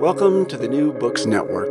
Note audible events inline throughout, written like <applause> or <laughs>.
Welcome to the New Books Network.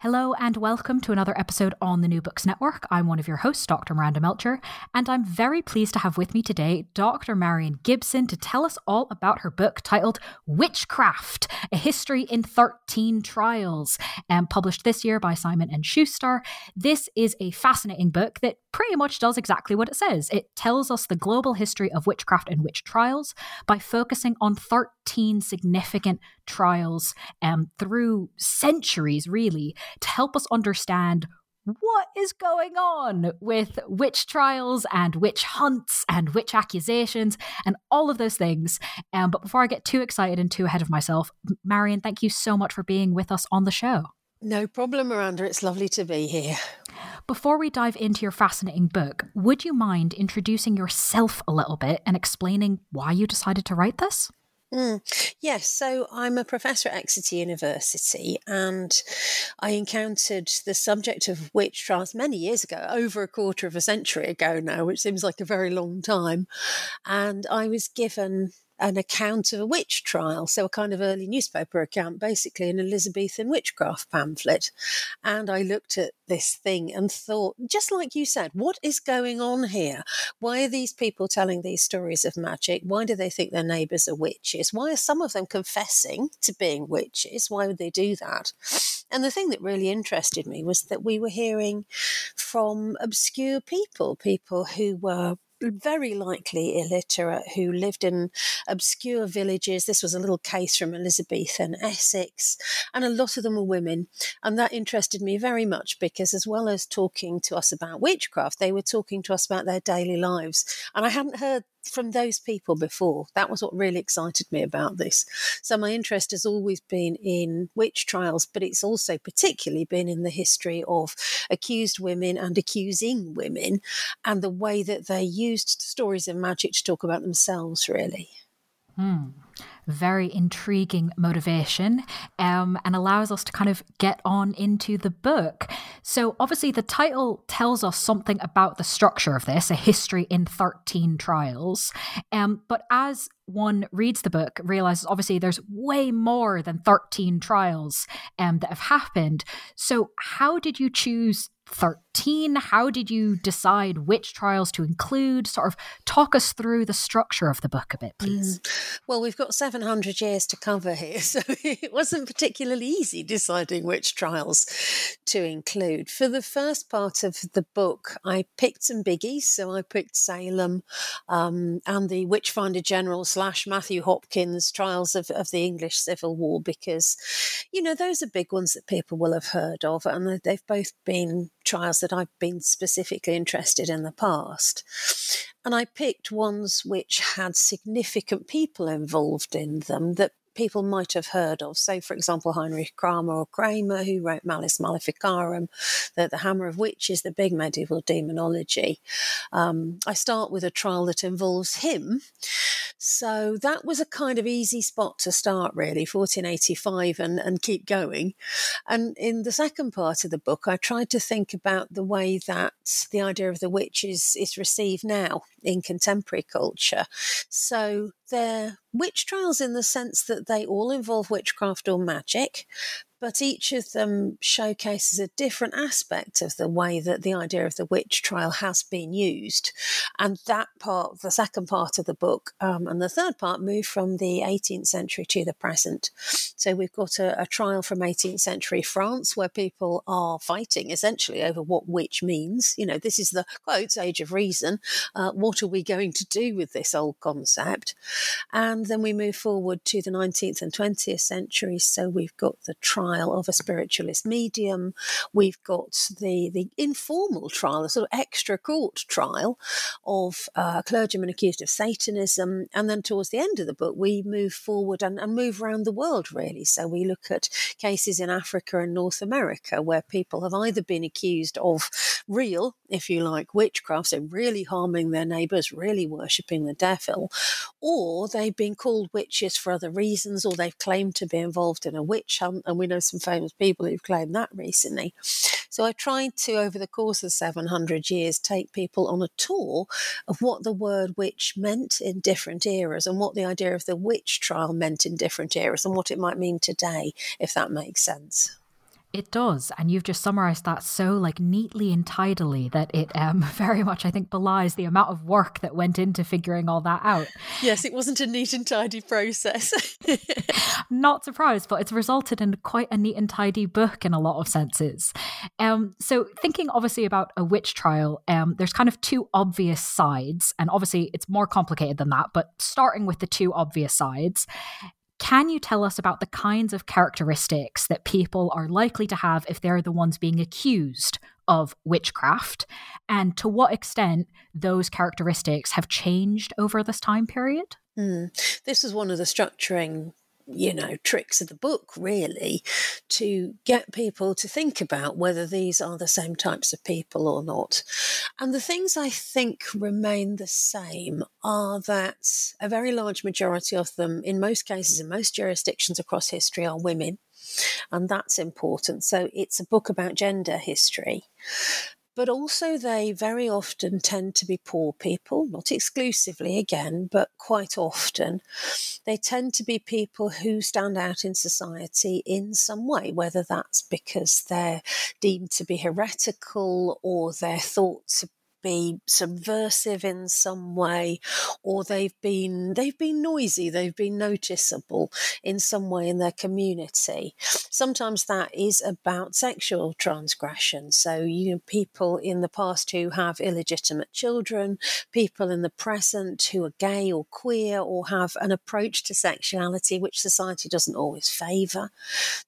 Hello and welcome to another episode on the New Books Network. I'm one of your hosts, Dr. Miranda Melcher, and I'm very pleased to have with me today Dr. Marion Gibson to tell us all about her book titled Witchcraft: A History in 13 Trials, um, published this year by Simon and Schuster. This is a fascinating book that pretty much does exactly what it says. It tells us the global history of witchcraft and witch trials by focusing on 13 significant trials um, through centuries, really, to help us understand what is going on with witch trials and witch hunts and witch accusations and all of those things. Um, but before I get too excited and too ahead of myself, Marion, thank you so much for being with us on the show. No problem, Miranda. It's lovely to be here. Before we dive into your fascinating book, would you mind introducing yourself a little bit and explaining why you decided to write this? Mm. Yes, so I'm a professor at Exeter University, and I encountered the subject of witch trials many years ago, over a quarter of a century ago now, which seems like a very long time. And I was given an account of a witch trial, so a kind of early newspaper account, basically an Elizabethan witchcraft pamphlet. And I looked at this thing and thought, just like you said, what is going on here? Why are these people telling these stories of magic? Why do they think their neighbours are witches? Why are some of them confessing to being witches? Why would they do that? And the thing that really interested me was that we were hearing from obscure people, people who were very likely illiterate who lived in obscure villages. This was a little case from Elizabethan Essex, and a lot of them were women. And that interested me very much because, as well as talking to us about witchcraft, they were talking to us about their daily lives. And I hadn't heard from those people before. That was what really excited me about this. So my interest has always been in witch trials, but it's also particularly been in the history of accused women and accusing women and the way that they used stories of magic to talk about themselves, really. Hmm very intriguing motivation um, and allows us to kind of get on into the book. So, obviously, the title tells us something about the structure of this a history in 13 trials. Um, but as one reads the book, realizes obviously there's way more than 13 trials um, that have happened. So, how did you choose 13? How did you decide which trials to include? Sort of talk us through the structure of the book a bit, please. Mm. Well, we've got 700 years to cover here, <laughs> so it wasn't particularly easy deciding which trials to include. For the first part of the book, I picked some biggies. So I picked Salem um, and the Witchfinder General slash Matthew Hopkins trials of, of the English Civil War because, you know, those are big ones that people will have heard of, and they've both been trials that I've been specifically interested in the past. And I picked ones which had significant people involved in them that people might have heard of. So, for example, Heinrich Kramer or Kramer, who wrote Malleus Maleficarum, the, the Hammer of Witches, the big medieval demonology. Um, I start with a trial that involves him. So that was a kind of easy spot to start, really, 1485, and, and keep going. And in the second part of the book, I tried to think about the way that the idea of the witch is, is received now in contemporary culture. So they're witch trials in the sense that they all involve witchcraft or magic, but each of them showcases a different aspect of the way that the idea of the witch trial has been used. And that part, the second part of the book, um, and the third part move from the 18th century to the present. So we've got a, a trial from 18th century France where people are fighting essentially over what witch means. You know, this is the quotes age of reason. Uh, what are we going to do with this old concept? And then we move forward to the 19th and 20th centuries. So we've got the trial trial of a spiritualist medium. We've got the, the informal trial, the sort of extra court trial of uh, a clergyman accused of Satanism. And then towards the end of the book, we move forward and, and move around the world, really. So we look at cases in Africa and North America where people have either been accused of real, if you like, witchcraft, so really harming their neighbours, really worshipping the devil, or they've been called witches for other reasons, or they've claimed to be involved in a witch hunt. And we know some famous people who've claimed that recently. So I tried to, over the course of 700 years, take people on a tour of what the word witch meant in different eras and what the idea of the witch trial meant in different eras and what it might mean today, if that makes sense. It does, and you've just summarized that so like neatly and tidily that it um, <laughs> very much, I think, belies the amount of work that went into figuring all that out. Yes, it wasn't a neat and tidy process. <laughs> Not surprised, but it's resulted in quite a neat and tidy book in a lot of senses. Um, so, thinking obviously about a witch trial, um, there's kind of two obvious sides, and obviously it's more complicated than that. But starting with the two obvious sides, can you tell us about the kinds of characteristics that people are likely to have if they're the ones being accused of witchcraft, and to what extent those characteristics have changed over this time period? Mm. This is one of the structuring you know, tricks of the book, really, to get people to think about whether these are the same types of people or not. And the things I think remain the same are that a very large majority of them, in most cases, in most jurisdictions across history, are women. And that's important. So it's a book about gender history but also they very often tend to be poor people, not exclusively again, but quite often. They tend to be people who stand out in society in some way, whether that's because they're deemed to be heretical or they're be subversive in some way or they've been they've been noisy they've been noticeable in some way in their community. Sometimes that is about sexual transgression. So you know people in the past who have illegitimate children people in the present who are gay or queer or have an approach to sexuality which society doesn't always favor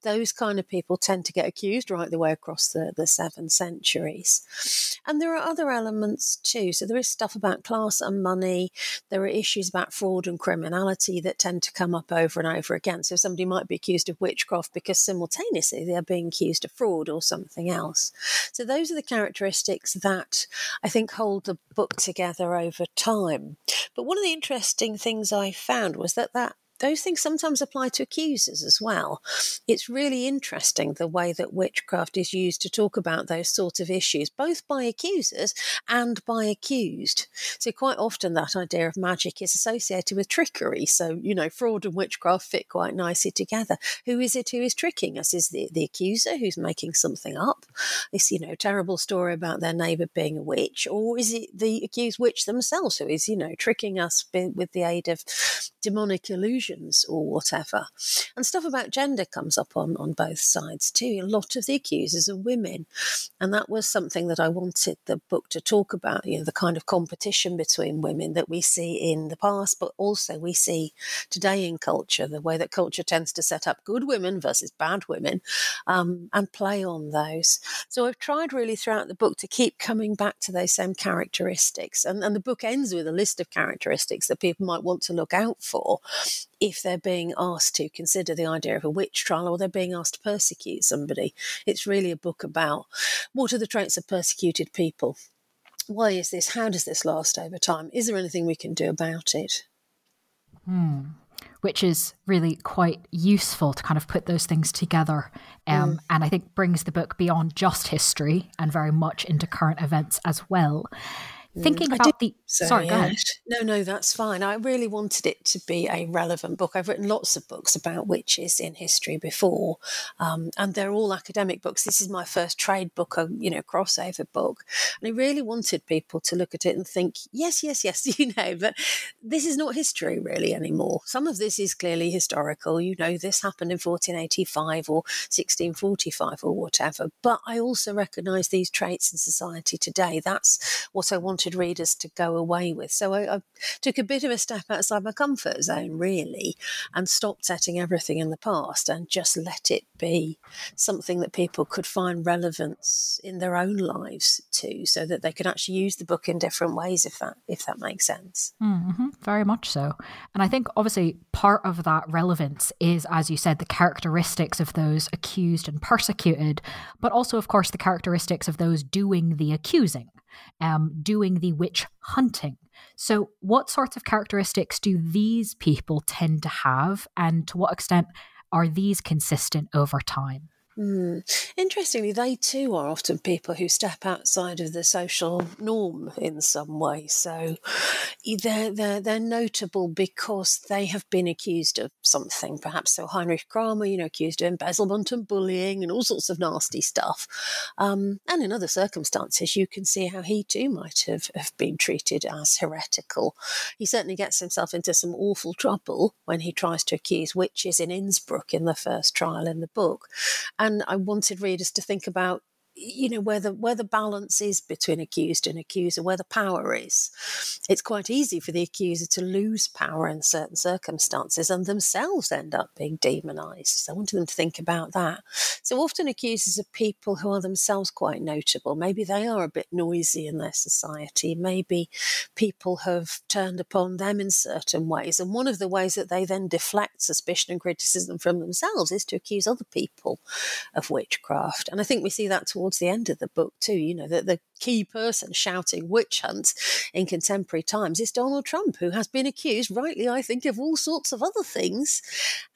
those kind of people tend to get accused right the way across the, the seven centuries. And there are other elements elements too. So there is stuff about class and money. There are issues about fraud and criminality that tend to come up over and over again. So somebody might be accused of witchcraft because simultaneously they are being accused of fraud or something else. So those are the characteristics that I think hold the book together over time. But one of the interesting things I found was that that those things sometimes apply to accusers as well. It's really interesting the way that witchcraft is used to talk about those sort of issues, both by accusers and by accused. So, quite often, that idea of magic is associated with trickery. So, you know, fraud and witchcraft fit quite nicely together. Who is it who is tricking us? Is the, the accuser who's making something up? This, you know, terrible story about their neighbour being a witch? Or is it the accused witch themselves who is, you know, tricking us with the aid of demonic illusion? Or whatever. And stuff about gender comes up on, on both sides too. A lot of the accusers are women. And that was something that I wanted the book to talk about, you know, the kind of competition between women that we see in the past, but also we see today in culture, the way that culture tends to set up good women versus bad women um, and play on those. So I've tried really throughout the book to keep coming back to those same characteristics. And, and the book ends with a list of characteristics that people might want to look out for if they're being asked to consider the idea of a witch trial or they're being asked to persecute somebody. It's really a book about what are the traits of persecuted people? Why is this? How does this last over time? Is there anything we can do about it? Hmm. Which is really quite useful to kind of put those things together. Um, mm. And I think brings the book beyond just history and very much into current events as well. Mm, Thinking about the so, sorry, yeah. No, no, that's fine. I really wanted it to be a relevant book. I've written lots of books about witches in history before, um, and they're all academic books. This is my first trade book, a you know crossover book, and I really wanted people to look at it and think, yes, yes, yes, <laughs> you know, but this is not history really anymore. Some of this is clearly historical. You know, this happened in 1485 or 1645 or whatever. But I also recognise these traits in society today. That's what I wanted wanted readers to go away with. So I, I, took a bit of a step outside my comfort zone, really, and stopped setting everything in the past and just let it be something that people could find relevance in their own lives to, so that they could actually use the book in different ways, if that if that makes sense. Mm-hmm, very much so. And I think obviously part of that relevance is, as you said, the characteristics of those accused and persecuted, but also, of course, the characteristics of those doing the accusing um, doing the witch hunting. So, what sorts of characteristics do these people tend to have, and to what extent are these consistent over time? Mm. Interestingly, they too are often people who step outside of the social norm in some way. So they're, they're, they're notable because they have been accused of something. Perhaps so Heinrich Kramer, you know, accused of embezzlement and bullying and all sorts of nasty stuff. Um, and in other circumstances, you can see how he too might have, have been treated as heretical. He certainly gets himself into some awful trouble when he tries to accuse witches in Innsbruck in the first trial in the book and I wanted readers to think about you know where the where the balance is between accused and accuser where the power is. It's quite easy for the accuser to lose power in certain circumstances and themselves end up being demonized. So i wanted them to think about that. So often accusers are people who are themselves quite notable. Maybe they are a bit noisy in their society. Maybe people have turned upon them in certain ways. And one of the ways that they then deflect suspicion and criticism from themselves is to accuse other people of witchcraft. And i think we see that towards towards the end of the book too. You know that the key person shouting witch hunt in contemporary times is Donald Trump, who has been accused, rightly, I think, of all sorts of other things,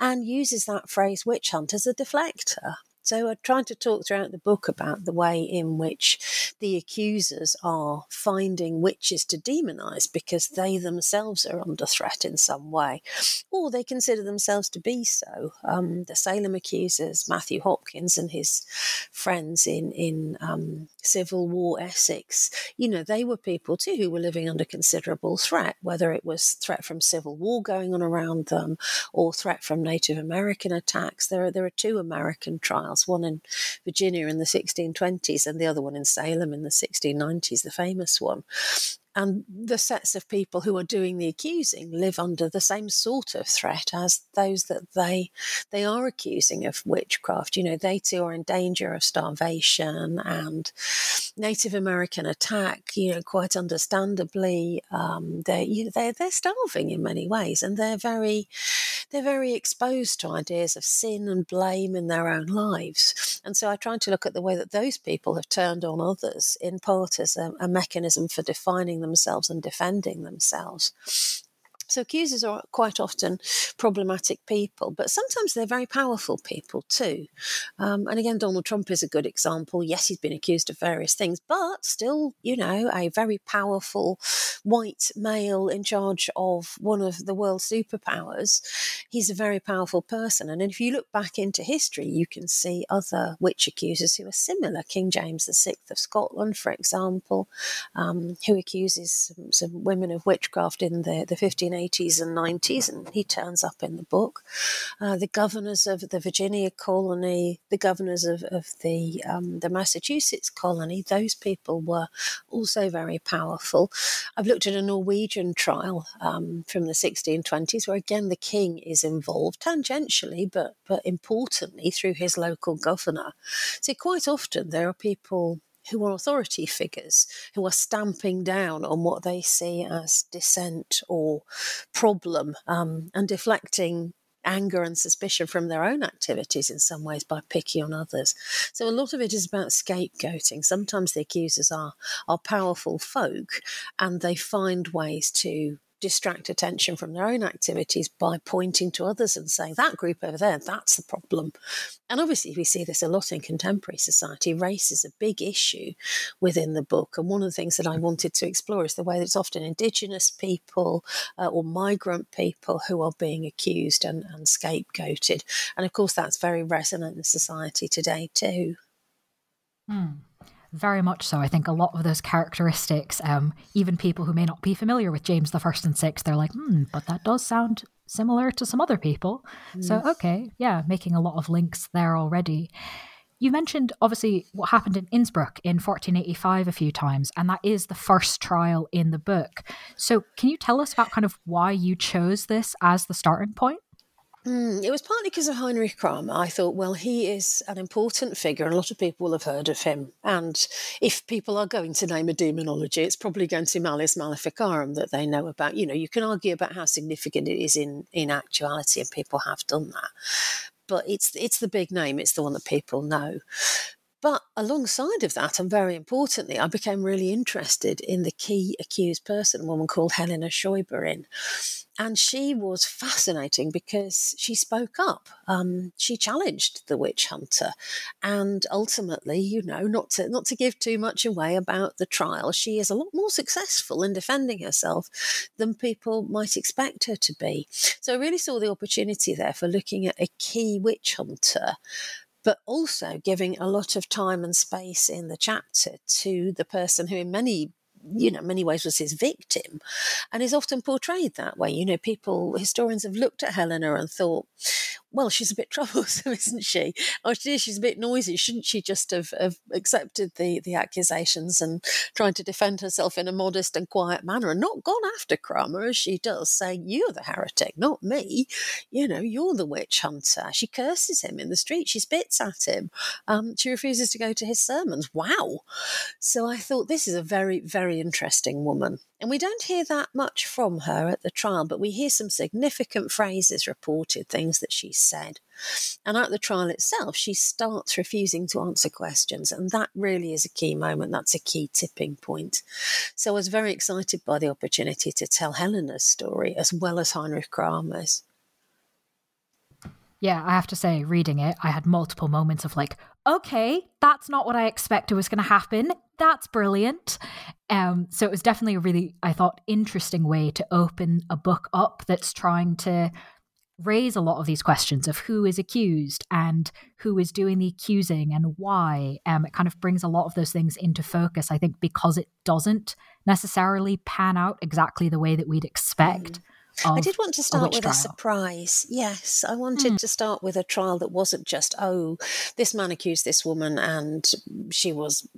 and uses that phrase witch hunt as a deflector. So I tried to talk throughout the book about the way in which the accusers are finding witches to demonize because they themselves are under threat in some way, or they consider themselves to be so. Um, the Salem accusers, Matthew Hopkins and his friends in in um, Civil War Essex, you know, they were people too who were living under considerable threat, whether it was threat from civil war going on around them or threat from Native American attacks. There are there are two American trials one in Virginia in the 1620s and the other one in Salem in the 1690s, the famous one. And the sets of people who are doing the accusing live under the same sort of threat as those that they they are accusing of witchcraft. You know they too are in danger of starvation and native american attack you know quite understandably um, they you know, they're, they're starving in many ways and they're very they're very exposed to ideas of sin and blame in their own lives and so i try to look at the way that those people have turned on others in part as a, a mechanism for defining themselves and defending themselves. So accusers are quite often problematic people, but sometimes they're very powerful people too. Um, and again, Donald Trump is a good example. Yes, he's been accused of various things, but still, you know, a very powerful white male in charge of one of the world's superpowers. He's a very powerful person. And if you look back into history, you can see other witch accusers who are similar. King James VI of Scotland, for example, um, who accuses some, some, women of witchcraft in the, the 15 80s and 90s, and he turns up in the book. Uh, the governors of the Virginia colony, the governors of, of the, um, the Massachusetts colony, those people were also very powerful. I've looked at a Norwegian trial um, from the 1620s where, again, the king is involved tangentially, but, but importantly through his local governor. So, quite often there are people who are authority figures, who are stamping down on what they see as dissent or problem um, and deflecting anger and suspicion from their own activities in some ways by picking on others. So a lot of it is about scapegoating. Sometimes the accusers are are powerful folk and they find ways to distract attention from their own activities by pointing to others and saying, that group over there, that's the problem. And obviously, we see this a lot in contemporary society. Race is a big issue within the book. And one of the things that I wanted to explore is the way that it's often Indigenous people uh, or migrant people who are being accused and, and scapegoated. And of course, that's very resonant in society today, too. Hmm. Very much so. I think a lot of those characteristics, um, even people who may not be familiar with James the First and Sixth, they're like, hmm, but that does sound similar to some other people. Mm. So okay, yeah, making a lot of links there already. You mentioned obviously what happened in Innsbruck in 1485 a few times, and that is the first trial in the book. So, can you tell us about kind of why you chose this as the starting point? Mm, it was partly because of Heinrich Kramer. I thought, well, he is an important figure, and a lot of people will have heard of him. And if people are going to name a demonology, it's probably going to Malleus Maleficarum that they know about. You know, you can argue about how significant it is in in actuality, and people have done that. But it's it's the big name. It's the one that people know. But alongside of that, and very importantly, I became really interested in the key accused person, a woman called Helena Scheuberin. And she was fascinating because she spoke up. Um, she challenged the witch hunter, and ultimately, you know, not to not to give too much away about the trial, she is a lot more successful in defending herself than people might expect her to be. So I really saw the opportunity there for looking at a key witch hunter but also giving a lot of time and space in the chapter to the person who, in many you know, many ways was his victim, and is often portrayed that way. You know, people, historians have looked at Helena and thought, well, she's a bit <laughs> troublesome, isn't she? Or she's a bit noisy. Shouldn't she just have, have accepted the, the accusations and tried to defend herself in a modest and quiet manner and not gone after Kramer as she does, saying, You're the heretic, not me. You know, you're the witch hunter. She curses him in the street. She spits at him. Um, she refuses to go to his sermons. Wow. So I thought this is a very, very interesting woman. And we don't hear that much from her at the trial, but we hear some significant phrases reported, things that she said. And at the trial itself, she starts refusing to answer questions. And that really is a key moment. That's a key tipping point. So I was very excited by the opportunity to tell Helena's story as well as Heinrich Kramer's. Yeah, I have to say, reading it, I had multiple moments of like, okay, that's not what I expected was going to happen. That's brilliant. Um, so it was definitely a really, I thought, interesting way to open a book up that's trying to raise a lot of these questions of who is accused and who is doing the accusing and why. Um, it kind of brings a lot of those things into focus, I think, because it doesn't necessarily pan out exactly the way that we'd expect. Mm. I did want to start a with trial. a surprise. Yes, I wanted mm. to start with a trial that wasn't just, oh, this man accused this woman and she was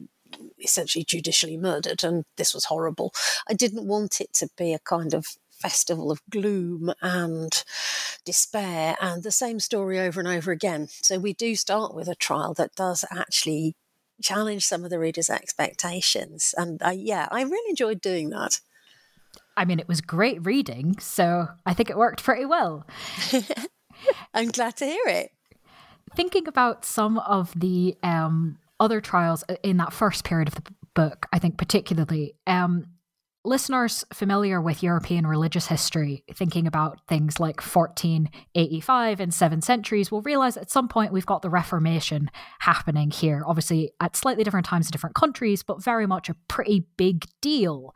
essentially judicially murdered and this was horrible. I didn't want it to be a kind of festival of gloom and despair and the same story over and over again. So we do start with a trial that does actually challenge some of the reader's expectations. And I, yeah, I really enjoyed doing that. I mean, it was great reading, so I think it worked pretty well. <laughs> I'm glad to hear it. Thinking about some of the um, other trials uh, in that first period of the book, I think particularly, um, listeners familiar with European religious history, thinking about things like 1485 and seven centuries, will realize at some point we've got the Reformation happening here. Obviously, at slightly different times in different countries, but very much a pretty big deal.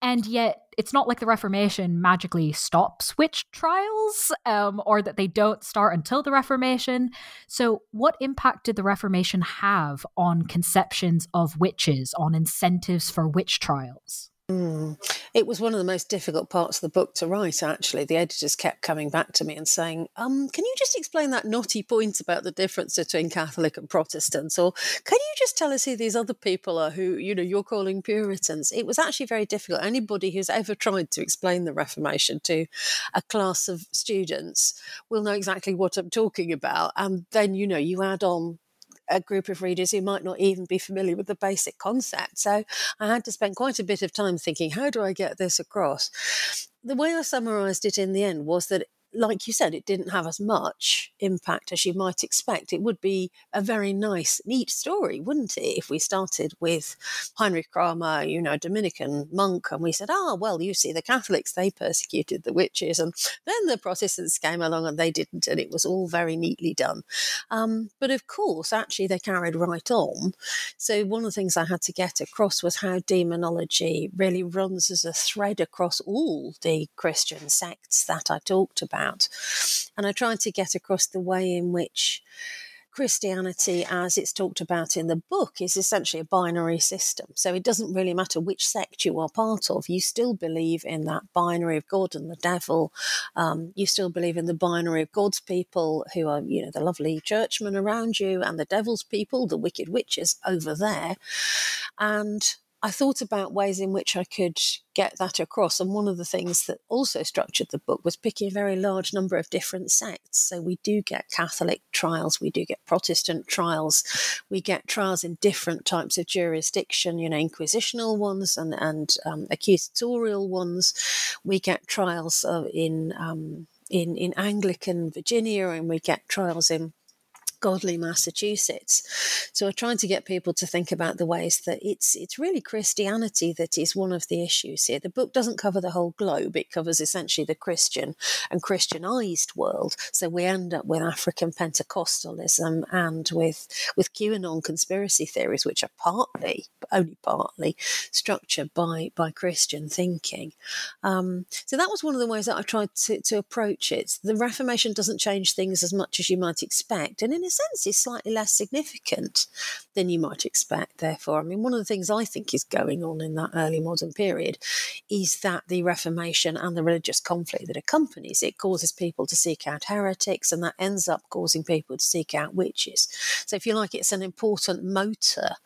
And yet, it's not like the Reformation magically stops witch trials um, or that they don't start until the Reformation. So, what impact did the Reformation have on conceptions of witches, on incentives for witch trials? Mm. It was one of the most difficult parts of the book to write, actually. The editors kept coming back to me and saying, um, Can you just explain that knotty point about the difference between Catholic and Protestants? Or can you just tell us who these other people are who, you know, you're calling Puritans? It was actually very difficult. Anybody who's ever tried to explain the Reformation to a class of students will know exactly what I'm talking about. And then, you know, you add on a group of readers who might not even be familiar with the basic concept. So I had to spend quite a bit of time thinking, how do I get this across? The way I summarized it in the end was that like you said, it didn't have as much impact as you might expect. It would be a very nice, neat story, wouldn't it, if we started with Heinrich Kramer, you know, Dominican monk, and we said, ah, well, you see, the Catholics, they persecuted the witches, and then the Protestants came along and they didn't, and it was all very neatly done. Um, but of course, actually, they carried right on. So one of the things I had to get across was how demonology really runs as a thread across all the Christian sects that I talked about about. And I tried to get across the way in which Christianity, as it's talked about in the book, is essentially a binary system. So it doesn't really matter which sect you are part of. You still believe in that binary of God and the devil. Um, you still believe in the binary of God's people, who are, you know, the lovely churchmen around you, and the devil's people, the wicked witches over there. And I thought about ways in which I could get that across. And one of the things that also structured the book was picking a very large number of different sects. So we do get Catholic trials, we do get Protestant trials, we get trials in different types of jurisdiction, you know, inquisitional ones and, and um, accusatorial ones. We get trials in. Um, in, in Anglican Virginia, and we get trials in godly Massachusetts. So we're trying to get people to think about the ways that it's it's really Christianity that is one of the issues here. The book doesn't cover the whole globe; it covers essentially the Christian and Christianized world. So we end up with African Pentecostalism and with with QAnon conspiracy theories, which are partly, only partly, structured by by Christian thinking. Um, so that was one of the ways that I tried to, to approach it. The Reformation doesn't change things as much as you might expect, and in a sense is slightly less significant than you might expect, therefore. I mean, one of the things I think is going on in that early modern period is that the Reformation and the religious conflict that accompanies it causes people to seek out heretics, and that ends up causing people to seek out witches. So, if you like, it's an important motor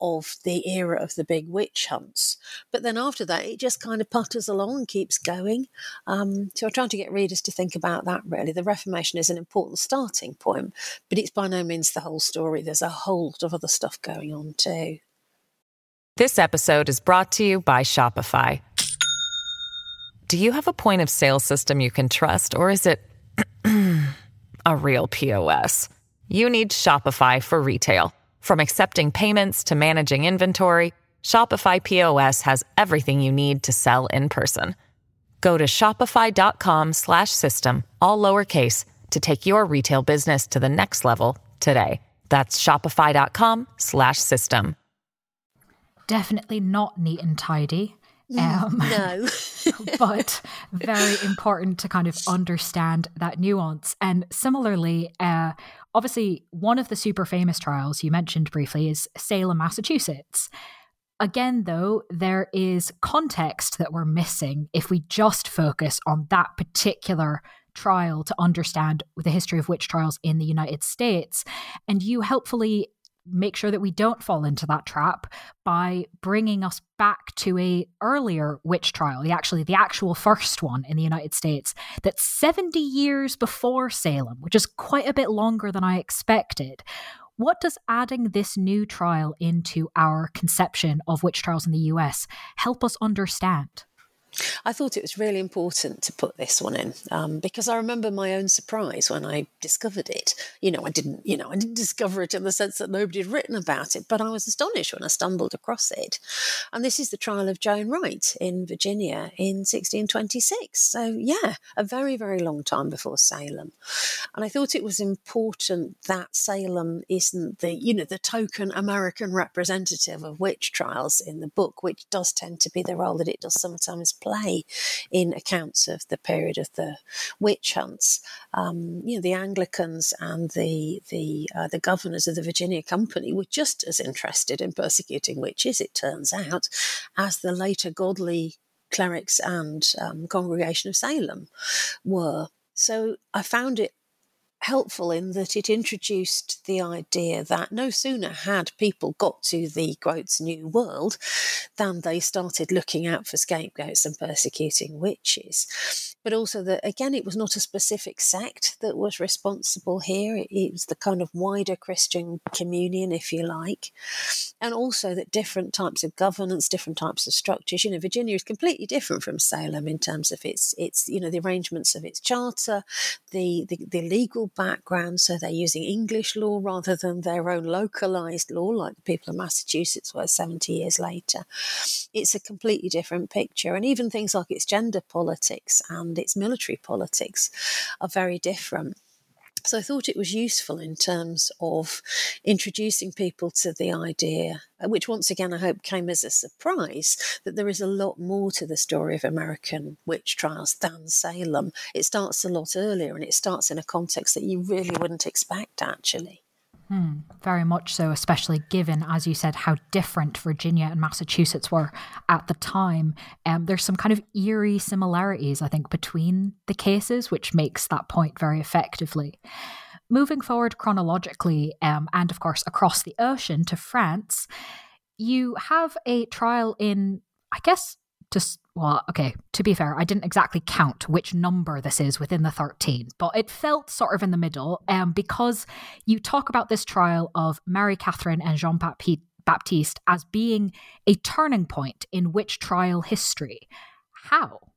of the era of the big witch hunts. But then after that, it just kind of putters along and keeps going. Um, so, I'm trying to get readers to think about that really. The Reformation is an important starting point, but it's by no means the whole story. There's a whole lot of other stuff going on too. This episode is brought to you by Shopify. Do you have a point of sale system you can trust, or is it <clears throat> a real POS? You need Shopify for retail. From accepting payments to managing inventory, Shopify POS has everything you need to sell in person. Go to shopify.com/system all lowercase to take your retail business to the next level today. That's shopify.com slash system. Definitely not neat and tidy. Um, no. <laughs> but very important to kind of understand that nuance. And similarly, uh, obviously, one of the super famous trials you mentioned briefly is Salem, Massachusetts. Again, though, there is context that we're missing if we just focus on that particular trial to understand the history of witch trials in the United States. And you helpfully make sure that we don't fall into that trap by bringing us back to a earlier witch trial the actually the actual first one in the united states that's 70 years before salem which is quite a bit longer than i expected what does adding this new trial into our conception of witch trials in the us help us understand I thought it was really important to put this one in um, because I remember my own surprise when I discovered it. You know, I didn't, you know, I didn't <laughs> discover it in the sense that nobody had written about it, but I was astonished when I stumbled across it. And this is the trial of Joan Wright in Virginia in 1626. So yeah, a very, very long time before Salem. And I thought it was important that Salem isn't the, you know, the token American representative of witch trials in the book, which does tend to be the role that it does sometimes play in accounts of the period of the witch hunts. Um, you know, the Anglicans and the the uh, the governors of the Virginia Company were just as interested in persecuting witches, it turns out, as the later godly clerics and um, congregation of Salem were. So I found it helpful in that it introduced the idea that no sooner had people got to the quotes new world than they started looking out for scapegoats and persecuting witches. But also that again it was not a specific sect that was responsible here. It, was the kind of wider christian communion if you like. And also that different types of governance different types of structures you know virginia is completely different from salem in terms of its its you know the arrangements of its charter the the, the legal background, so they're using English law rather than their own localized law, like the people of Massachusetts were 70 years later. It's a completely different picture. And even things like its gender politics and its military politics are very different. So I thought it was useful in terms of introducing people to the idea, uh, which once again I hope came as a surprise, that there is a lot more to the story of American witch trials than Salem. It starts a lot earlier and it starts in a context that you really wouldn't expect actually. Hmm, very much so, especially given, as you said, how different Virginia and Massachusetts were at the time. Um, there's some kind of eerie similarities, I think, between the cases, which makes that point very effectively. Moving forward chronologically, um, and of course across the ocean to France, you have a trial in, I guess, just well, okay, to be fair, I didn't exactly count which number this is within the 13, but it felt sort of in the middle um, because you talk about this trial of Marie Catherine and Jean Baptiste as being a turning point in witch trial history. How?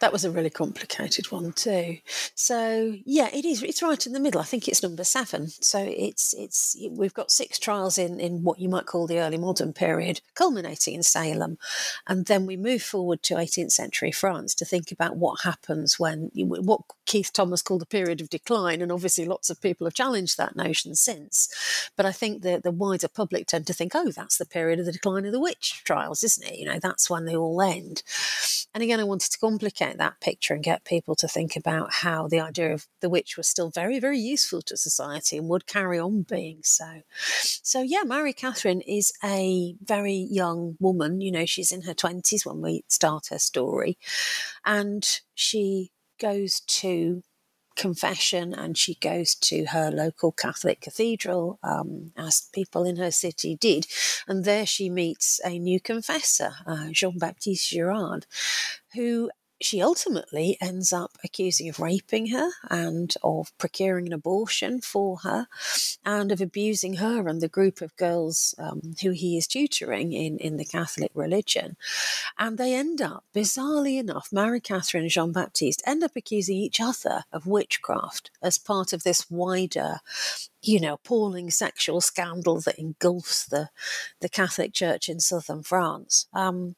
That was a really complicated one too. So yeah, it is. It's right in the middle. I think it's number seven. So it's it's we've got six trials in in what you might call the early modern period, culminating in Salem, and then we move forward to 18th century France to think about what happens when what Keith Thomas called the period of decline, and obviously lots of people have challenged that notion since. But I think the the wider public tend to think, oh, that's the period of the decline of the witch trials, isn't it? You know, that's when they all end. And again, I wanted to complicate that picture and get people to think about how the idea of the witch was still very, very useful to society and would carry on being so. So, yeah, Marie Catherine is a very young woman. You know, she's in her 20s when we start her story. And she goes to confession and she goes to her local Catholic cathedral, um, as people in her city did. And there she meets a new confessor, uh, Jean Baptiste Girard, who she ultimately ends up accusing of raping her and of procuring an abortion for her and of abusing her and the group of girls um, who he is tutoring in, in the Catholic religion. And they end up, bizarrely enough, Marie Catherine and Jean Baptiste end up accusing each other of witchcraft as part of this wider you know, appalling sexual scandal that engulfs the, the Catholic Church in southern France. Um,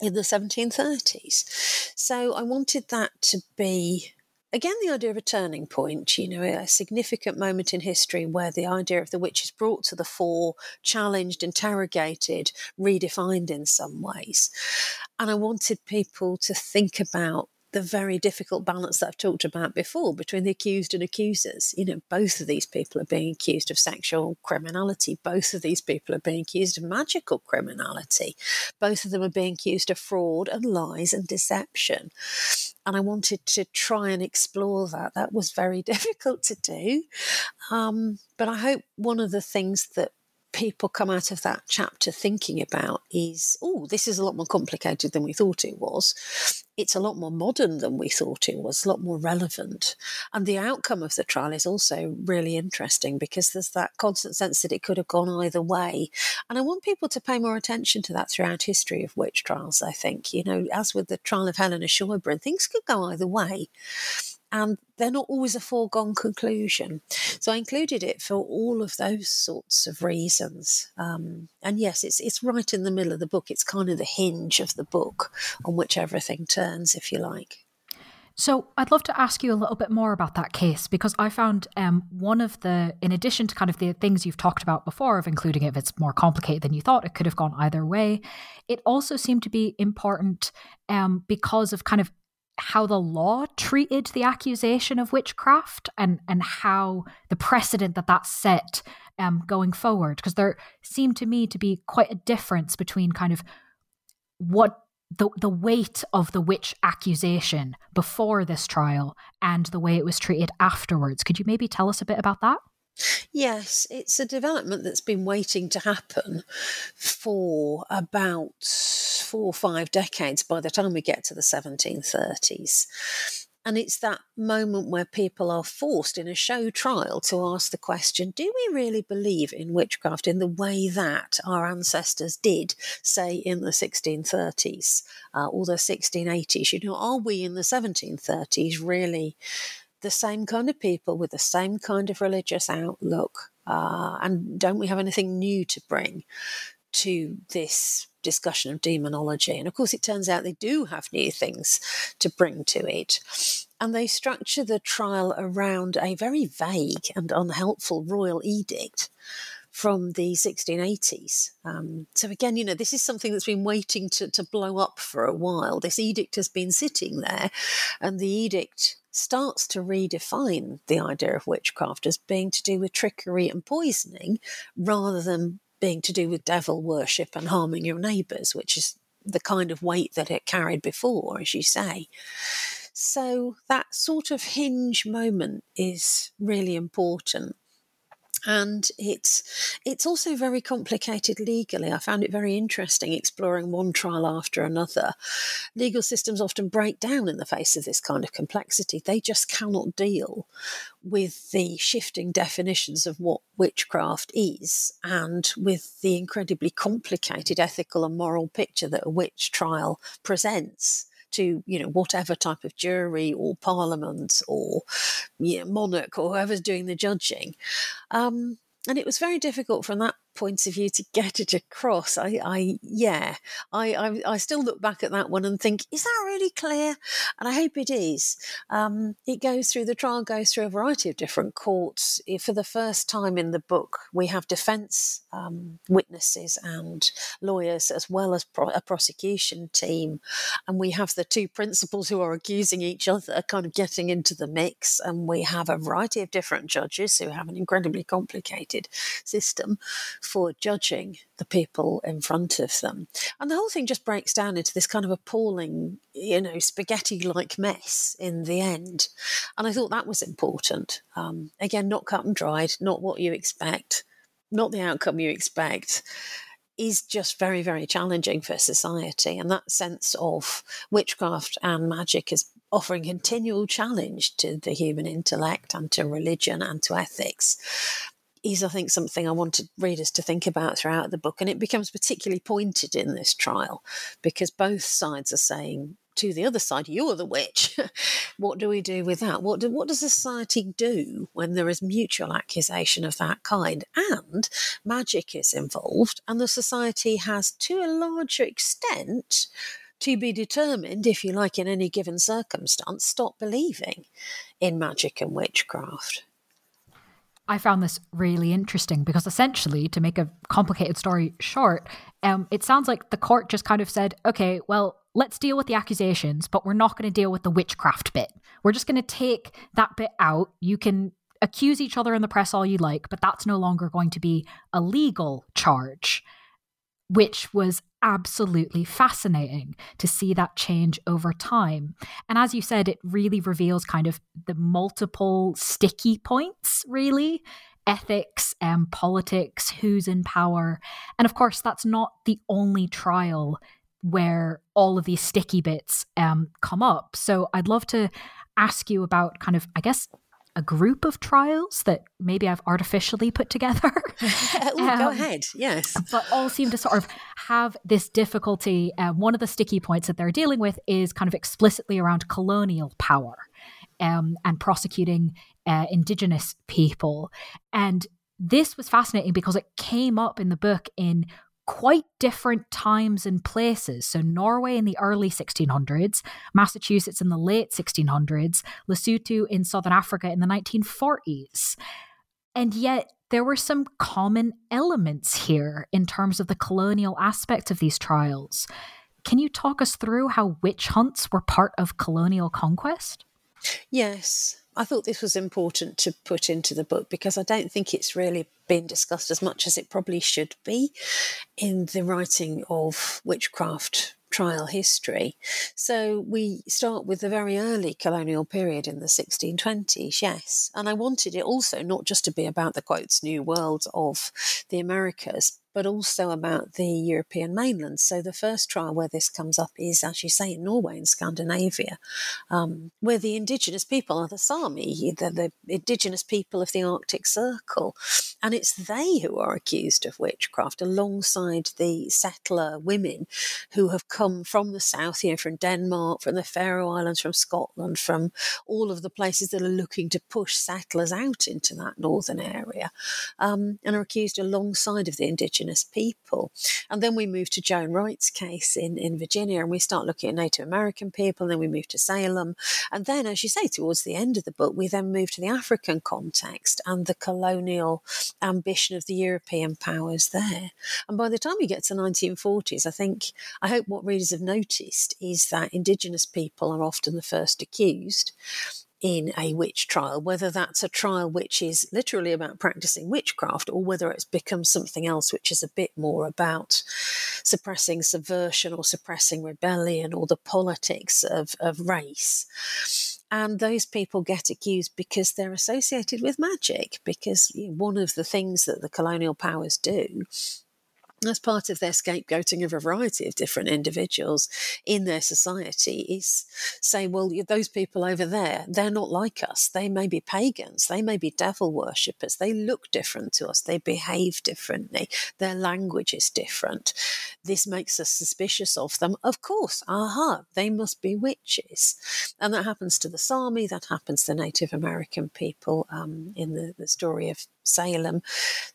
in the 1730s. So I wanted that to be again the idea of a turning point you know a significant moment in history where the idea of the witch is brought to the fore challenged interrogated redefined in some ways and i wanted people to think about the very difficult balance that I've talked about before between the accused and accusers. You know, both of these people are being accused of sexual criminality. Both of these people are being accused of magical criminality. Both of them are being accused of fraud and lies and deception. And I wanted to try and explore that. That was very <laughs> difficult to do. Um, but I hope one of the things that people come out of that chapter thinking about is oh, this is a lot more complicated than we thought it was. It's a lot more modern than we thought it was, a lot more relevant. And the outcome of the trial is also really interesting because there's that constant sense that it could have gone either way. And I want people to pay more attention to that throughout history of witch trials, I think. You know, as with the trial of Helena Scheuberin, things could go either way and they're not always a foregone conclusion. So I included it for all of those sorts of reasons. Um, and yes, it's it's right in the middle of the book. It's kind of the hinge of the book on which everything turns, if you like. So I'd love to ask you a little bit more about that case because I found um, one of the, in addition to kind of the things you've talked about before, of including it, if it's more complicated than you thought, it could have gone either way. It also seemed to be important um, because of kind of how the law treated the accusation of witchcraft and and how the precedent that that set um, going forward because there seemed to me to be quite a difference between kind of what the the weight of the witch accusation before this trial and the way it was treated afterwards. Could you maybe tell us a bit about that? Yes, it's a development that's been waiting to happen for about four or five decades by the time we get to the 1730s. And it's that moment where people are forced in a show trial to ask the question do we really believe in witchcraft in the way that our ancestors did, say, in the 1630s uh, or the 1680s? You know, are we in the 1730s really the same kind of people with the same kind of religious outlook? Uh, and don't we have anything new to bring to this discussion of demonology. And of course, it turns out they do have new things to bring to it. And they structure the trial around a very vague and unhelpful royal edict from the 1680s. Um, so, again, you know, this is something that's been waiting to, to blow up for a while. This edict has been sitting there, and the edict starts to redefine the idea of witchcraft as being to do with trickery and poisoning rather than being to do with devil worship and harming your neighbours, which is the kind of weight that it carried before, as you say. So that sort of hinge moment is really important and it's it's also very complicated legally. I found it very interesting exploring one trial after another. Legal systems often break down in the face of this kind of complexity. They just cannot deal with the shifting definitions of what witchcraft is and with the incredibly complicated ethical and moral picture that a witch trial presents to you know whatever type of jury or parliament or you know, monarch or whoever's doing the judging. Um, and it was very difficult from that point of view to <laughs> get it across. I, I yeah, I, I, I, still look back at that one and think, is that really clear? And I hope it is. Um, it goes through the trial goes through a variety of different courts. For the first time in the book, we have defence um, witnesses and lawyers as well as pro- a prosecution team, and we have the two principals who are accusing each other kind of getting into the mix, and we have a variety of different judges who have an incredibly complicated system for judging the people in front of them. And the whole thing just breaks down into this kind of appalling, you know, spaghetti like mess in the end. And I thought that was important. Um, again, not cut and dried, not what you expect, not the outcome you expect is just very, very challenging for society. And that sense of witchcraft and magic is offering continual challenge to the human intellect and to religion and to ethics is, I think, something I wanted readers to think about throughout the book. And it becomes particularly pointed in this trial because both sides are saying to the other side, you're the witch. <laughs> what do we do with that? What, do, what does society do when there is mutual accusation of that kind? And magic is involved, and the society has, to a larger extent, to be determined, if you like, in any given circumstance, stop believing in magic and witchcraft. I found this really interesting because essentially, to make a complicated story short, um, it sounds like the court just kind of said, okay, well, let's deal with the accusations, but we're not going to deal with the witchcraft bit. We're just going to take that bit out. You can accuse each other in the press all you like, but that's no longer going to be a legal charge which was absolutely fascinating to see that change over time. And as you said, it really reveals kind of the multiple sticky points, really ethics and politics, who's in power. And of course, that's not the only trial where all of these sticky bits um, come up. So I'd love to ask you about kind of, I guess, a group of trials that maybe I've artificially put together. <laughs> Ooh, um, go ahead, yes. But all seem to sort of have this difficulty. Um, one of the sticky points that they're dealing with is kind of explicitly around colonial power um, and prosecuting uh, Indigenous people. And this was fascinating because it came up in the book in quite different times and places. So, Norway in the early 1600s, Massachusetts in the late 1600s, Lesotho in Southern Africa in the 1940s. And yet, there were some common elements here in terms of the colonial aspect of these trials. Can you talk us through how witch hunts were part of colonial conquest? Yes. I thought this was important to put into the book because I don't think it's really been discussed as much as it probably should be in the writing of witchcraft trial history. So we start with the very early colonial period in the 1620s, yes. And I wanted it also not just to be about the quotes new world of the Americas, but also about the European mainland. So the first trial where this comes up is, as you say, in Norway and Scandinavia, um, where the indigenous people are the Sami, the, the indigenous people of the Arctic Circle. And it's they who are accused of witchcraft alongside the settler women who have come from the south, you know, from Denmark, from the Faroe Islands, from Scotland, from all of the places that are looking to push settlers out into that northern area, um, and are accused alongside of the indigenous indigenous people. And then we move to Joan Wright's case in, in Virginia and we start looking at Native American people. And then we move to Salem. And then, as you say, towards the end of the book, we then move to the African context and the colonial ambition of the European powers there. And by the time we get to the 1940s, I think, I hope what readers have noticed is that indigenous people are often the first accused in a witch trial, whether that's a trial which is literally about practicing witchcraft or whether it's become something else which is a bit more about suppressing subversion or suppressing rebellion or the politics of, of race. And those people get accused because they're associated with magic, because one of the things that the colonial powers do as part of their scapegoating of a variety of different individuals in their society is say, well, those people over there, they're not like us. They may be pagans, they may be devil worshippers, they look different to us, they behave differently, their language is different. This makes us suspicious of them. Of course, aha, they must be witches. And that happens to the Sami, that happens to Native American people um, in the, the story of Salem.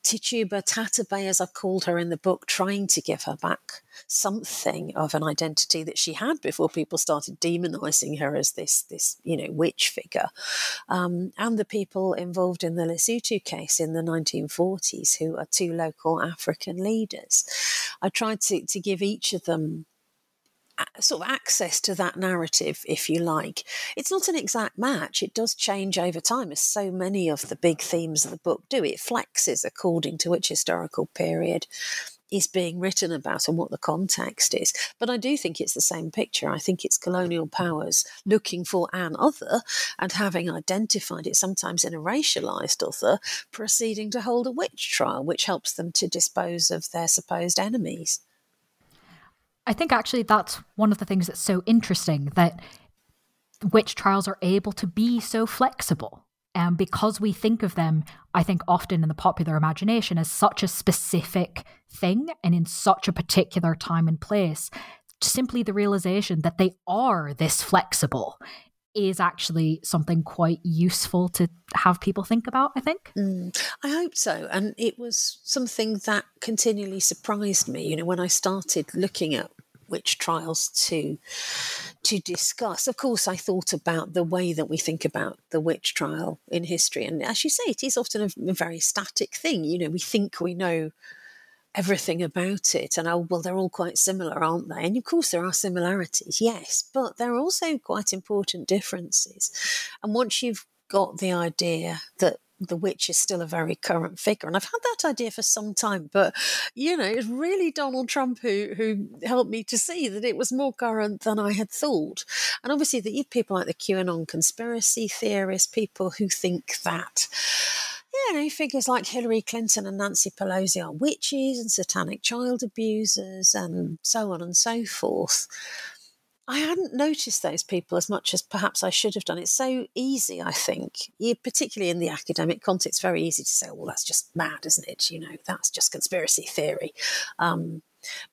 Tituba Tatabe, as I've called her in the book, trying to give her back something of an identity that she had before people started demonizing her as this, this you know, witch figure. Um, and the people involved in the Lesotho case in the 1940s, who are two local African leaders. I tried to, to give each of them sort of access to that narrative, if you like. It's not an exact match. It does change over time, as so many of the big themes of the book do. It flexes according to which historical period is being written about and what the context is. But I do think it's the same picture. I think it's colonial powers looking for an other and having identified it, sometimes in a racialized other, proceeding to hold a witch trial, which helps them to dispose of their supposed enemies. I think actually that's one of the things that's so interesting that witch trials are able to be so flexible. And because we think of them, I think often in the popular imagination as such a specific thing and in such a particular time and place, simply the realization that they are this flexible is actually something quite useful to have people think about, I think. Mm, I hope so. And it was something that continually surprised me. You know, when I started looking at witch trials to to discuss. Of course, I thought about the way that we think about the witch trial in history, and as you say, it is often a very static thing. You know, we think we know everything about it. And oh well they're all quite similar aren't they? And of course there are similarities yes. But there are also quite important differences. And once you've got the idea that the witch is still a very current figure. And I've had that idea for some time, but you know, it's really Donald Trump who who helped me to see that it was more current than I had thought. And obviously the people like the QAnon conspiracy theorists, people who think that you know, figures like Hillary Clinton and Nancy Pelosi are witches and satanic child abusers and so on and so forth. I hadn't noticed those people as much as perhaps I should have done. It's so easy, I think, particularly in the academic context, very easy to say, well, that's just mad, isn't it? You know, that's just conspiracy theory. Um,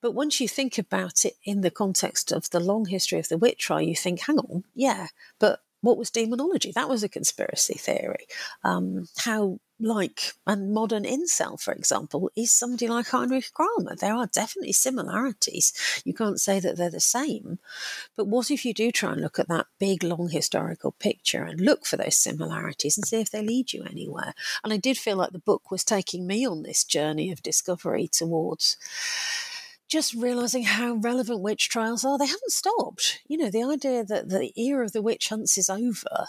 but once you think about it in the context of the long history of the witch trial, you think, hang on, yeah, but what was demonology? That was a conspiracy theory. Um, how like a modern incel, for example, is somebody like Heinrich Kramer. There are definitely similarities. You can't say that they're the same. But what if you do try and look at that big, long historical picture and look for those similarities and see if they lead you anywhere? And I did feel like the book was taking me on this journey of discovery towards just realizing how relevant witch trials are. They haven't stopped. You know, the idea that the era of the witch hunts is over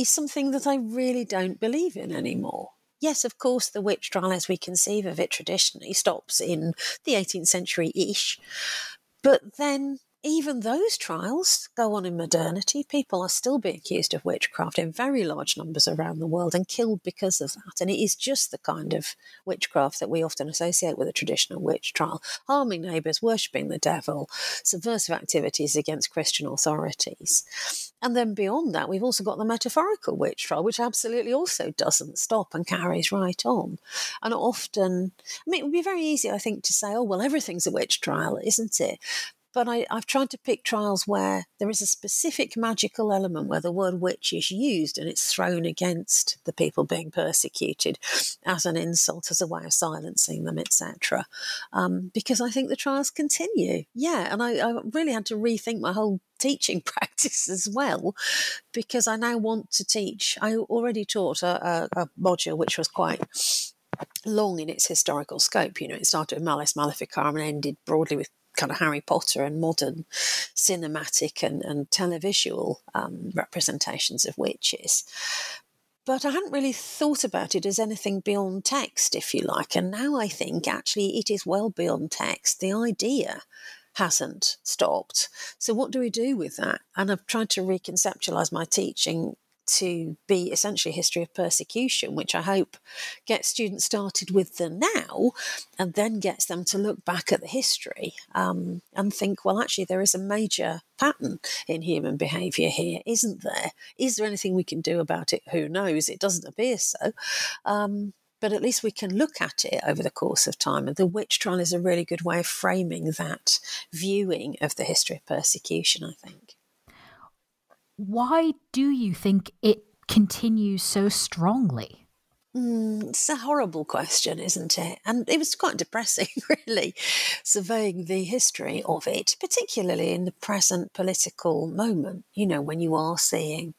is something that I really don't believe in anymore. Yes, of course, the witch trial as we conceive of it traditionally stops in the 18th century ish. But then even those trials go on in modernity. People are still being accused of witchcraft in very large numbers around the world and killed because of that. And it is just the kind of witchcraft that we often associate with a traditional witch trial harming neighbours, worshipping the devil, subversive activities against Christian authorities. And then beyond that, we've also got the metaphorical witch trial, which absolutely also doesn't stop and carries right on. And often, I mean, it would be very easy, I think, to say, oh, well, everything's a witch trial, isn't it? But I, have tried to pick trials where there is a specific magical element where the word witch is used and it's thrown against the people being persecuted as an insult, as a way of silencing them, etc. Um, because I think the trials continue. Yeah, and I, I really had to rethink my whole teaching <laughs> practice as well because I now want to teach. I already taught a, a, a module which was quite long in its historical scope. You know, it started with Malleus Maleficarum and ended broadly with kind of Harry Potter and modern cinematic and, and televisual um, representations of witches. But I hadn't really thought about it as anything beyond text, if you like. And now I think actually it is well beyond text. The idea hasn't stopped. So, what do we do with that? And I've tried to reconceptualize my teaching to be essentially a history of persecution, which I hope gets students started with the now and then gets them to look back at the history um, and think, well, actually, there is a major pattern in human behaviour here, isn't there? Is there anything we can do about it? Who knows? It doesn't appear so. Um, but at least we can look at it over the course of time. And the witch trial is a really good way of framing that viewing of the history of persecution, I think why do you think it continues so strongly? Mm, it's a horrible question, isn't it? And it was quite depressing, <laughs> really, surveying the history of it, particularly in the present political moment. You know, when you are seeing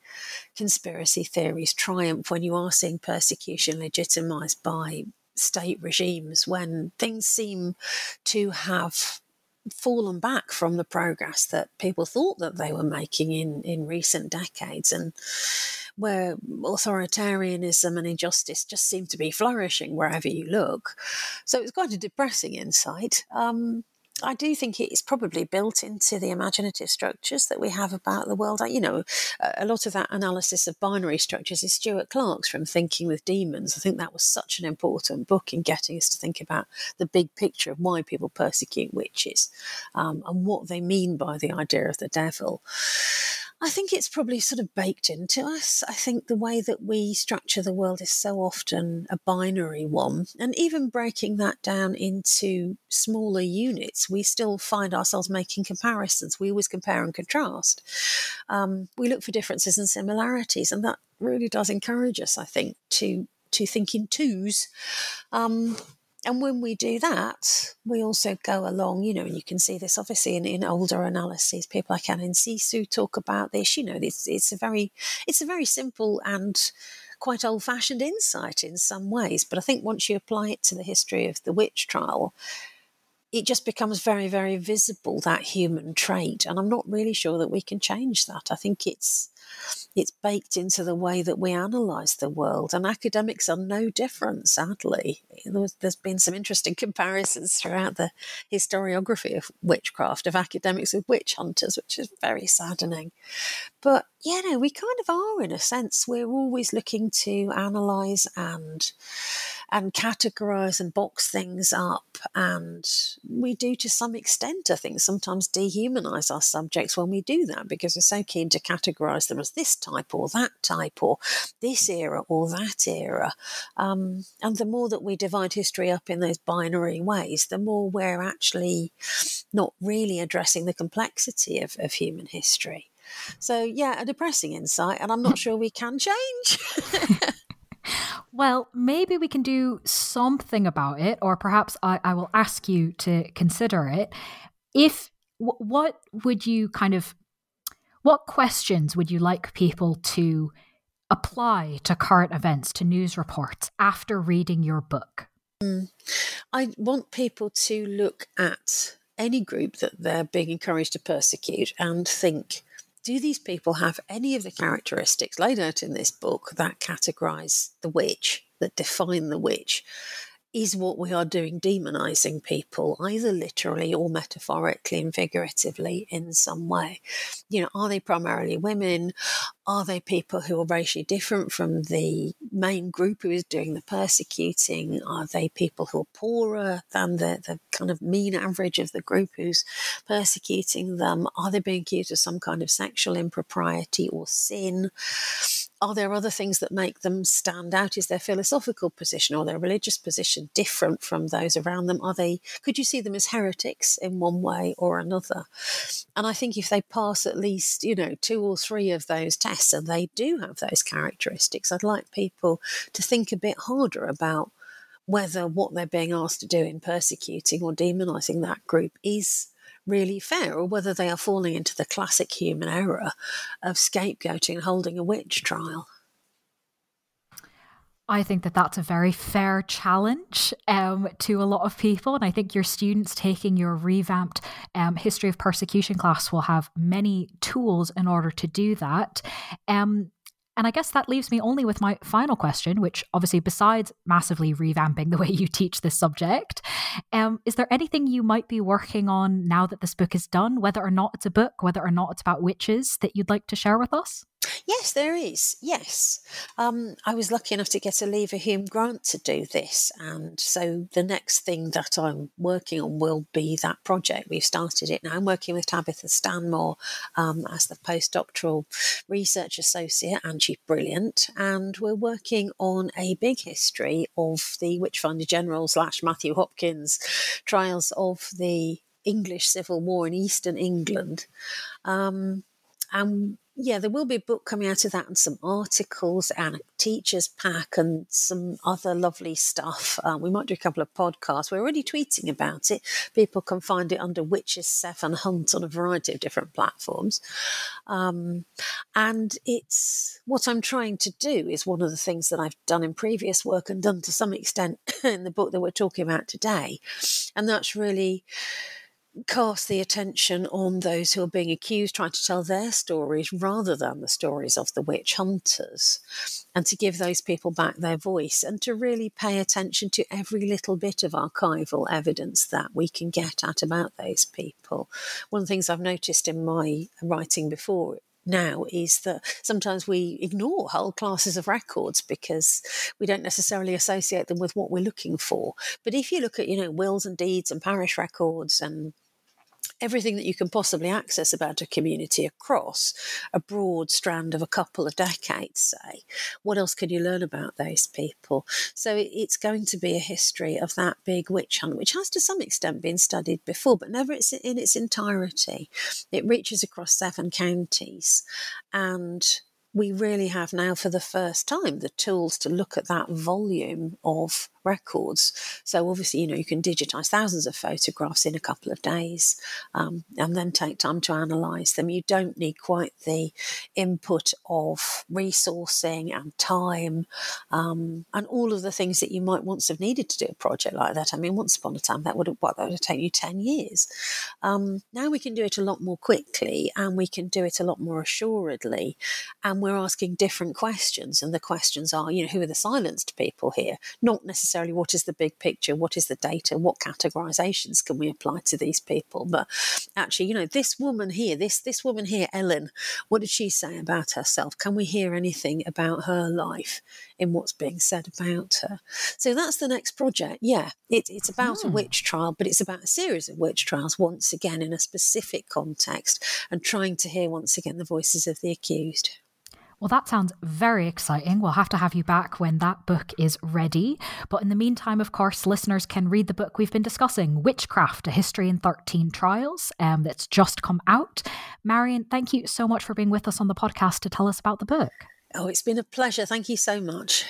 conspiracy theories triumph, when you are seeing persecution legitimized by state regimes, when things seem to have fallen back from the progress that people thought that they were making in, in recent decades and where authoritarianism and injustice just seem to be flourishing wherever you look. So it's quite a depressing insight. Um, I do think it is probably built into the imaginative structures that we have about the world. You know, a lot of that analysis of binary structures is Stuart Clark's from Thinking with Demons. I think that was such an important book in getting us to think about the big picture of why people persecute witches um, and what they mean by the idea of the devil. I think it's probably sort of baked into us. I think the way that we structure the world is so often a binary one. And even breaking that down into smaller units, we still find ourselves making comparisons. We always compare and contrast. Um, we look for differences and similarities. And that really does encourage us, I think, to, to think in twos. Um, and when we do that, we also go along, you know, and you can see this obviously in, in older analyses. People like Hélène Cixous talk about this. You know, it's, it's a very it's a very simple and quite old fashioned insight in some ways. But I think once you apply it to the history of the witch trial, it just becomes very, very visible that human trait. And I'm not really sure that we can change that. I think it's it's baked into the way that we analyse the world, and academics are no different, sadly. there's been some interesting <laughs> comparisons throughout the historiography of witchcraft, of academics with witch hunters, which is very saddening. But, you know, we kind of are in a sense. We're always looking to analyse and and categorize and box things up. And we do to some extent, I think, sometimes dehumanize our subjects when we do that because we're so keen to categorize them as this type or that type or this era or that era. Um, and the more that we divide history up in those binary ways, the more we're actually not really addressing the complexity of, of human history. So, yeah, a depressing insight, and I'm not sure we can change. <laughs> well, maybe we can do something about it, or perhaps I, I will ask you to consider it. If what would you kind of, what questions would you like people to apply to current events, to news reports after reading your book? Mm. I want people to look at any group that they're being encouraged to persecute and think do these people have any of the characteristics laid out in this book that categorize the witch, that define the witch? Is what we are doing demonizing people, either literally or metaphorically and figuratively in some way? You know, are they primarily women? Are they people who are racially different from the main group who is doing the persecuting? Are they people who are poorer than the, the kind of mean average of the group who's persecuting them? Are they being accused of some kind of sexual impropriety or sin? are there other things that make them stand out? Is their philosophical position or their religious position different from those around them? Are they, could you see them as heretics in one way or another? And I think if they pass at least, you know, two or three of those tests and they do have those characteristics, I'd like people to think a bit harder about whether what they're being asked to do in persecuting or demonizing that group is really fair, or whether they are falling into the classic human error of scapegoating and holding a witch trial. I think that that's a very fair challenge um, to a lot of people. And I think your students taking your revamped um, history of persecution class will have many tools in order to do that. Um, and I guess that leaves me only with my final question, which obviously, besides massively revamping the way you teach this subject, um, is there anything you might be working on now that this book is done, whether or not it's a book, whether or not it's about witches, that you'd like to share with us? Yes, there is. Yes. Um, I was lucky enough to get a Leverhulme grant to do this. And so the next thing that I'm working on will be that project. We've started it now. I'm working with Tabitha Stanmore um, as the postdoctoral research associate, and she's brilliant. And we're working on a big history of the Witchfinder General slash Matthew Hopkins trials of the English Civil War in Eastern England. Um, and yeah, there will be a book coming out of that and some articles and a teacher's pack and some other lovely stuff. Um, we might do a couple of podcasts. We're already tweeting about it. People can find it under Witches Seven Hunt on a variety of different platforms. Um, and it's what I'm trying to do is one of the things that I've done in previous work and done to some extent <coughs> in the book that we're talking about today. And that's really cast the attention on those who are being accused, trying to tell their stories rather than the stories of the witch hunters, and to give those people back their voice and to really pay attention to every little bit of archival evidence that we can get at about those people. One of the things I've noticed in my writing before now is that sometimes we ignore whole classes of records because we don't necessarily associate them with what we're looking for. But if you look at, you know, wills and deeds and parish records and everything that you can possibly access about a community across a broad strand of a couple of decades, say. What else can you learn about those people? So it's going to be a history of that big witch hunt, which has to some extent been studied before, but never in its entirety. It reaches across seven counties and we really have now, for the first time, the tools to look at that volume of records. So obviously, you know, you can digitize thousands of photographs in a couple of days um, and then take time to analyze them. You don't need quite the input of resourcing and time um, and all of the things that you might once have needed to do a project like that. I mean, once upon a time, that would have, what, that would have taken you 10 years. Um, now we can do it a lot more quickly and we can do it a lot more assuredly. And we're asking different questions. And the questions are, you know, who are the silenced people here? Not necessarily necessarily what is the big picture, what is the data, what categorizations can we apply to these people, but actually, you know, this woman here, this this woman here, Ellen, what did she say about herself? Can we hear anything about her life in what's being said about her? So that's the next project. Yeah, it, it's about a hmm. witch trial, but it's about a series of witch trials once again in a specific context and trying to hear once again the voices of the accused. Well, that sounds very exciting. We'll have to have you back when that book is ready. But in the meantime, of course, listeners can read the book we've been discussing, Witchcraft, A History in 13 Trials, um, that's just come out. Marion, thank you so much for being with us on the podcast to tell us about the book. Oh, it's been a pleasure. Thank you so much.